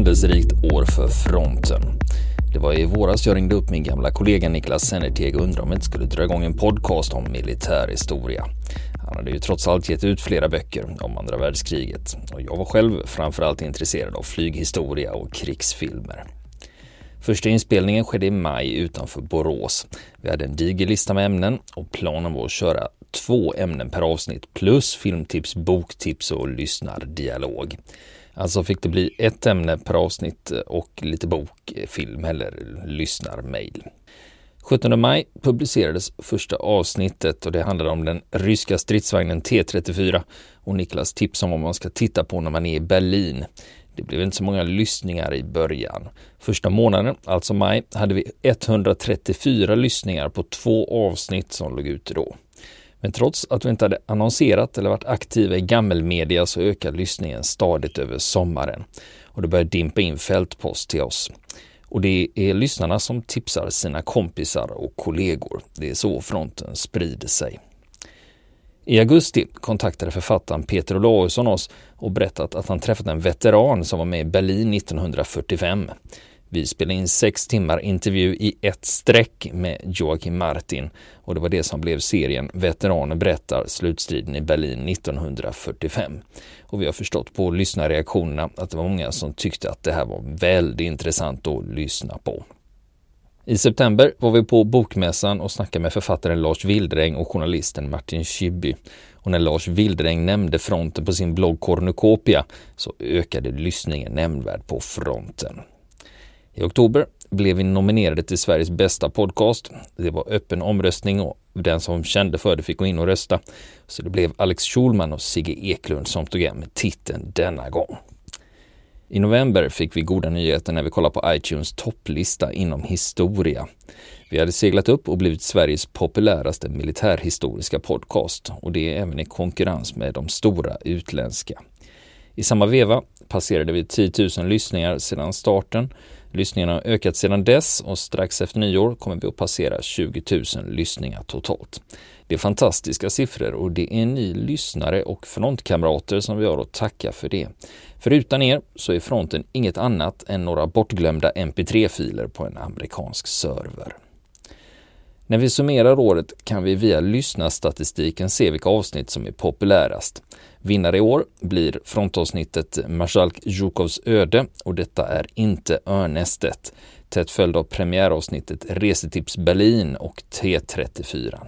händelserikt år för fronten. Det var i våras jag ringde upp min gamla kollega Niklas Sennerteg och undrade om jag inte skulle dra igång en podcast om militärhistoria. Han hade ju trots allt gett ut flera böcker om andra världskriget och jag var själv framförallt intresserad av flyghistoria och krigsfilmer. Första inspelningen skedde i maj utanför Borås. Vi hade en diger lista med ämnen och planen var att köra två ämnen per avsnitt plus filmtips, boktips och lyssnardialog. Alltså fick det bli ett ämne per avsnitt och lite bok, film eller lyssnarmail. 17 maj publicerades första avsnittet och det handlade om den ryska stridsvagnen T34 och Niklas tips om vad man ska titta på när man är i Berlin. Det blev inte så många lyssningar i början. Första månaden, alltså maj, hade vi 134 lyssningar på två avsnitt som låg ute då. Men trots att vi inte hade annonserat eller varit aktiva i gammelmedia så ökade lyssningen stadigt över sommaren och det började dimpa in fältpost till oss. Och det är lyssnarna som tipsar sina kompisar och kollegor. Det är så fronten sprider sig. I augusti kontaktade författaren Peter Olausson oss och berättat att han träffat en veteran som var med i Berlin 1945. Vi spelade in sex timmar intervju i ett streck med Joakim Martin och det var det som blev serien Veteraner berättar slutstriden i Berlin 1945. Och vi har förstått på lyssnarreaktionerna att det var många som tyckte att det här var väldigt intressant att lyssna på. I september var vi på Bokmässan och snackade med författaren Lars Wildräng och journalisten Martin Schibbye. Och när Lars Wildräng nämnde fronten på sin blogg Cornucopia så ökade lyssningen nämnvärt på fronten. I oktober blev vi nominerade till Sveriges bästa podcast. Det var öppen omröstning och den som kände för det fick gå in och rösta. Så det blev Alex Schulman och Sigge Eklund som tog hem titeln denna gång. I november fick vi goda nyheter när vi kollade på iTunes topplista inom historia. Vi hade seglat upp och blivit Sveriges populäraste militärhistoriska podcast och det är även i konkurrens med de stora utländska. I samma veva passerade vi 10 000 lyssningar sedan starten Lyssningarna har ökat sedan dess och strax efter nyår kommer vi att passera 20 000 lyssningar totalt. Det är fantastiska siffror och det är ni lyssnare och frontkamrater som vi har att tacka för det. För utan er så är fronten inget annat än några bortglömda mp3-filer på en amerikansk server. När vi summerar året kan vi via lyssnarstatistiken se vilka avsnitt som är populärast. Vinnare i år blir frontavsnittet Marskalk Zjukovs öde och detta är inte Örnästet, tätt följd av premiäravsnittet Resetips Berlin och T34.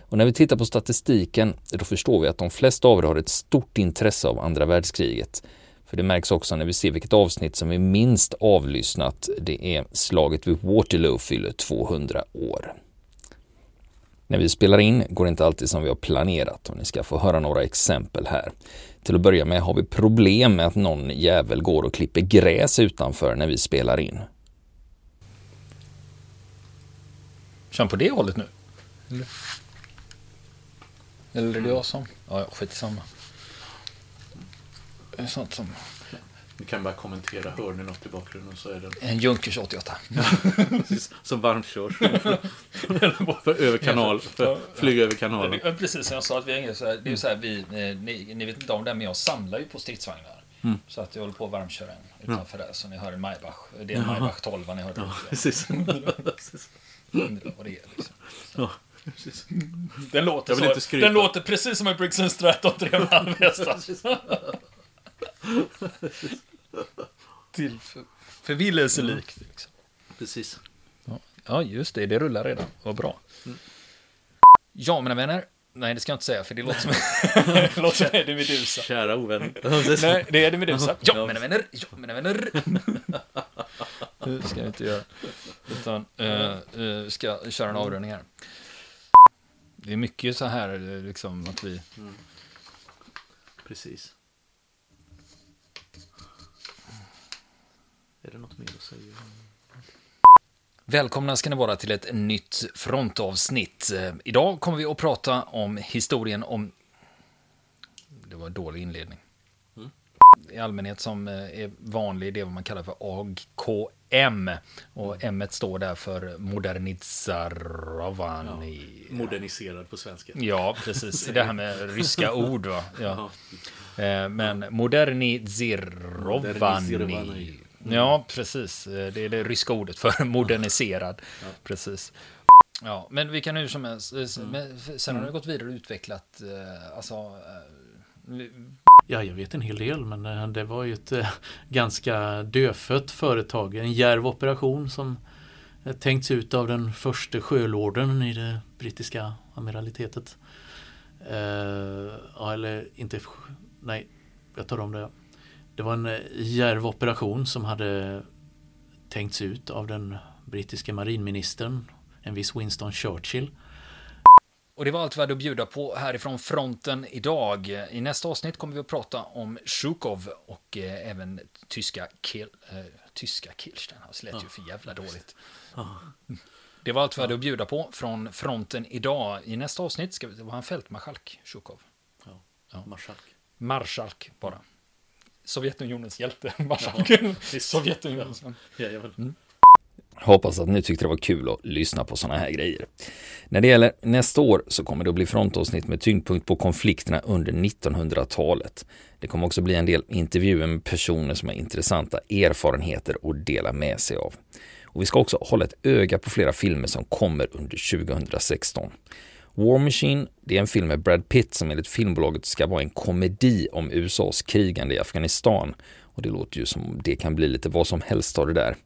Och när vi tittar på statistiken, då förstår vi att de flesta av er har ett stort intresse av andra världskriget. För det märks också när vi ser vilket avsnitt som är minst avlyssnat. Det är slaget vid Waterloo fyller 200 år. När vi spelar in går det inte alltid som vi har planerat och ni ska få höra några exempel här. Till att börja med har vi problem med att någon jävel går och klipper gräs utanför när vi spelar in. Kör på det hållet nu? Eller, Eller är det jag som... Ja, ja, skit samma. Det är sånt som... Vi kan bara kommentera, hör ni något i bakgrunden så är det... En Junkers 88. som varmkörs. för över kanal, för flyga över kanalen. Ja, precis som jag sa, att vi är så här, det är så här, vi, eh, ni, ni vet inte om det, men jag samlar ju på stridsvagnar. Mm. Så att jag håller på att varmköra en utanför ja. där, så ni hör en Maybach. Det är en Maybach 12 ni hörde. Ja, precis. Undrar vad det är liksom. Ja. Precis. Den låter, så, den låter precis som en Briggs Stratton 3,5 hästar. Till för, förvillelselikt. Liksom. Precis. Ja. just det. Det rullar redan. Vad bra. Mm. Ja, mina vänner. Nej, det ska jag inte säga, för det låter som, det låter som Eddie Meduza. Kära ovän. Nej, det är Eddie Meduza. Ja, mina vänner. Ja, mina vänner. Det ska jag inte göra. Utan, uh, uh, ska köra en avrundning här. Det är mycket så här, liksom, att vi... Mm. Precis. Är det något mer att säga? Välkomna ska ni vara till ett nytt frontavsnitt. Eh, idag kommer vi att prata om historien om... Det var en dålig inledning. Mm. i allmänhet som är vanlig, det är vad man kallar för AKM. Och M står där för modernizarovani. Ja, moderniserad på svenska. Ja, precis. Det här med ryska ord. Va? Ja. Men modernizirovani. Ja, precis. Det är det ryska ordet för moderniserad. Ja. Precis. Ja, men vi kan hur som helst. Mm. Sen har det gått vidare och utvecklat, alltså... Ja, jag vet en hel del, men det var ju ett ganska dödfött företag. En djärv operation som tänkts ut av den första sjölorden i det brittiska amiralitetet. Ja, eller inte... Nej, jag tar om det. Det var en djärv operation som hade tänkts ut av den brittiska marinministern en viss Winston Churchill. Och det var allt vi hade att bjuda på härifrån fronten idag. I nästa avsnitt kommer vi att prata om Zjukov och eh, även tyska Kiel, eh, tyska Kilstein. Det lät ju för jävla dåligt. Det var allt vi hade att bjuda på från fronten idag. I nästa avsnitt ska vi ha en fältmarskalk, Zjukov. Ja, ja. Marskalk. Marskalk bara. Sovjetunionens hjälte, marskalken. Sovjetunionens. Ja, mm. Hoppas att ni tyckte det var kul att lyssna på sådana här grejer. När det gäller nästa år så kommer det att bli frontavsnitt med tyngdpunkt på konflikterna under 1900-talet. Det kommer också bli en del intervjuer med personer som har intressanta erfarenheter att dela med sig av. Och vi ska också hålla ett öga på flera filmer som kommer under 2016. War Machine, det är en film med Brad Pitt som enligt filmbolaget ska vara en komedi om USAs krigande i Afghanistan. Och det låter ju som det kan bli lite vad som helst av det där.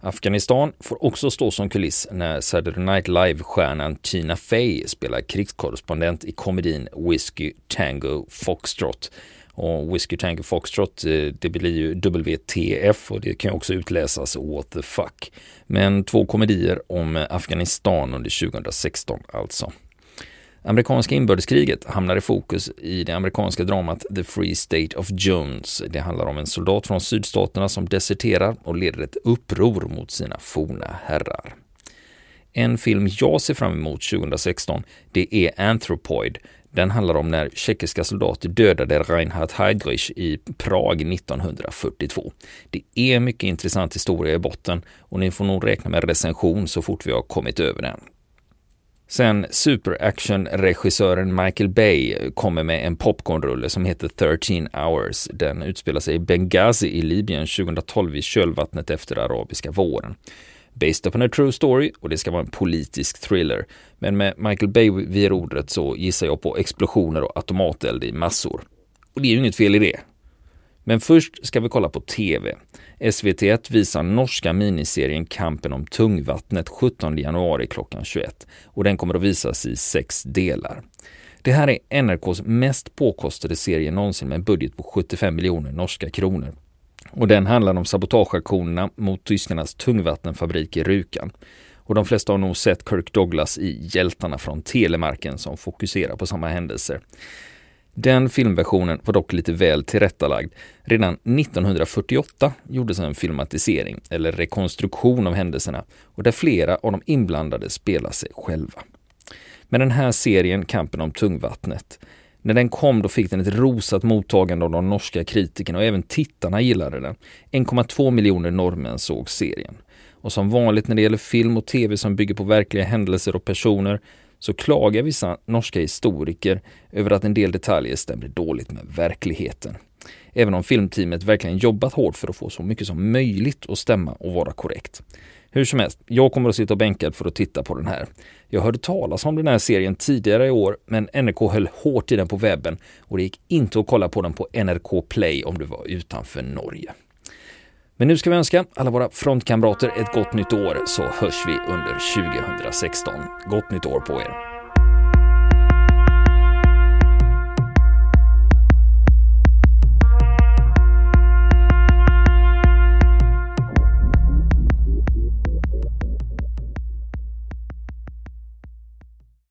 Afghanistan får också stå som kuliss när Saturday Night Live-stjärnan Tina Fey spelar krigskorrespondent i komedin Whiskey Tango Foxtrot. Och Whiskey Tango Foxtrot, eh, det blir ju WTF och det kan också utläsas What the fuck. Men två komedier om Afghanistan under 2016 alltså. Amerikanska inbördeskriget hamnar i fokus i det amerikanska dramat The Free State of Jones. Det handlar om en soldat från sydstaterna som deserterar och leder ett uppror mot sina forna herrar. En film jag ser fram emot 2016, det är Anthropoid. Den handlar om när tjeckiska soldater dödade Reinhard Heydrich i Prag 1942. Det är mycket intressant historia i botten och ni får nog räkna med recension så fort vi har kommit över den. Sen superaction-regissören Michael Bay kommer med en popcornrulle som heter 13 hours. Den utspelar sig i Benghazi i Libyen 2012 i kölvattnet efter arabiska våren. Based upon a true story och det ska vara en politisk thriller. Men med Michael Bay vid rodret så gissar jag på explosioner och automateld i massor. Och det är ju inget fel i det. Men först ska vi kolla på TV. SVT1 visar norska miniserien Kampen om tungvattnet 17 januari klockan 21 och den kommer att visas i sex delar. Det här är NRKs mest påkostade serie någonsin med en budget på 75 miljoner norska kronor. Och den handlar om sabotageaktionerna mot tyskarnas tungvattenfabrik i Rukan. Och de flesta har nog sett Kirk Douglas i Hjältarna från Telemarken som fokuserar på samma händelser. Den filmversionen var dock lite väl tillrättalagd. Redan 1948 gjordes en filmatisering, eller rekonstruktion av händelserna, och där flera av de inblandade spelar sig själva. Men den här serien, Kampen om tungvattnet, när den kom då fick den ett rosat mottagande av de norska kritikerna och även tittarna gillade den. 1,2 miljoner norrmän såg serien. Och som vanligt när det gäller film och tv som bygger på verkliga händelser och personer så klagar vissa norska historiker över att en del detaljer stämmer dåligt med verkligheten. Även om filmteamet verkligen jobbat hårt för att få så mycket som möjligt att stämma och vara korrekt. Hur som helst, jag kommer att sitta bänkad för att titta på den här. Jag hörde talas om den här serien tidigare i år, men NRK höll hårt i den på webben och det gick inte att kolla på den på NRK Play om du var utanför Norge. Men nu ska vi önska alla våra frontkamrater ett gott nytt år så hörs vi under 2016. Gott nytt år på er!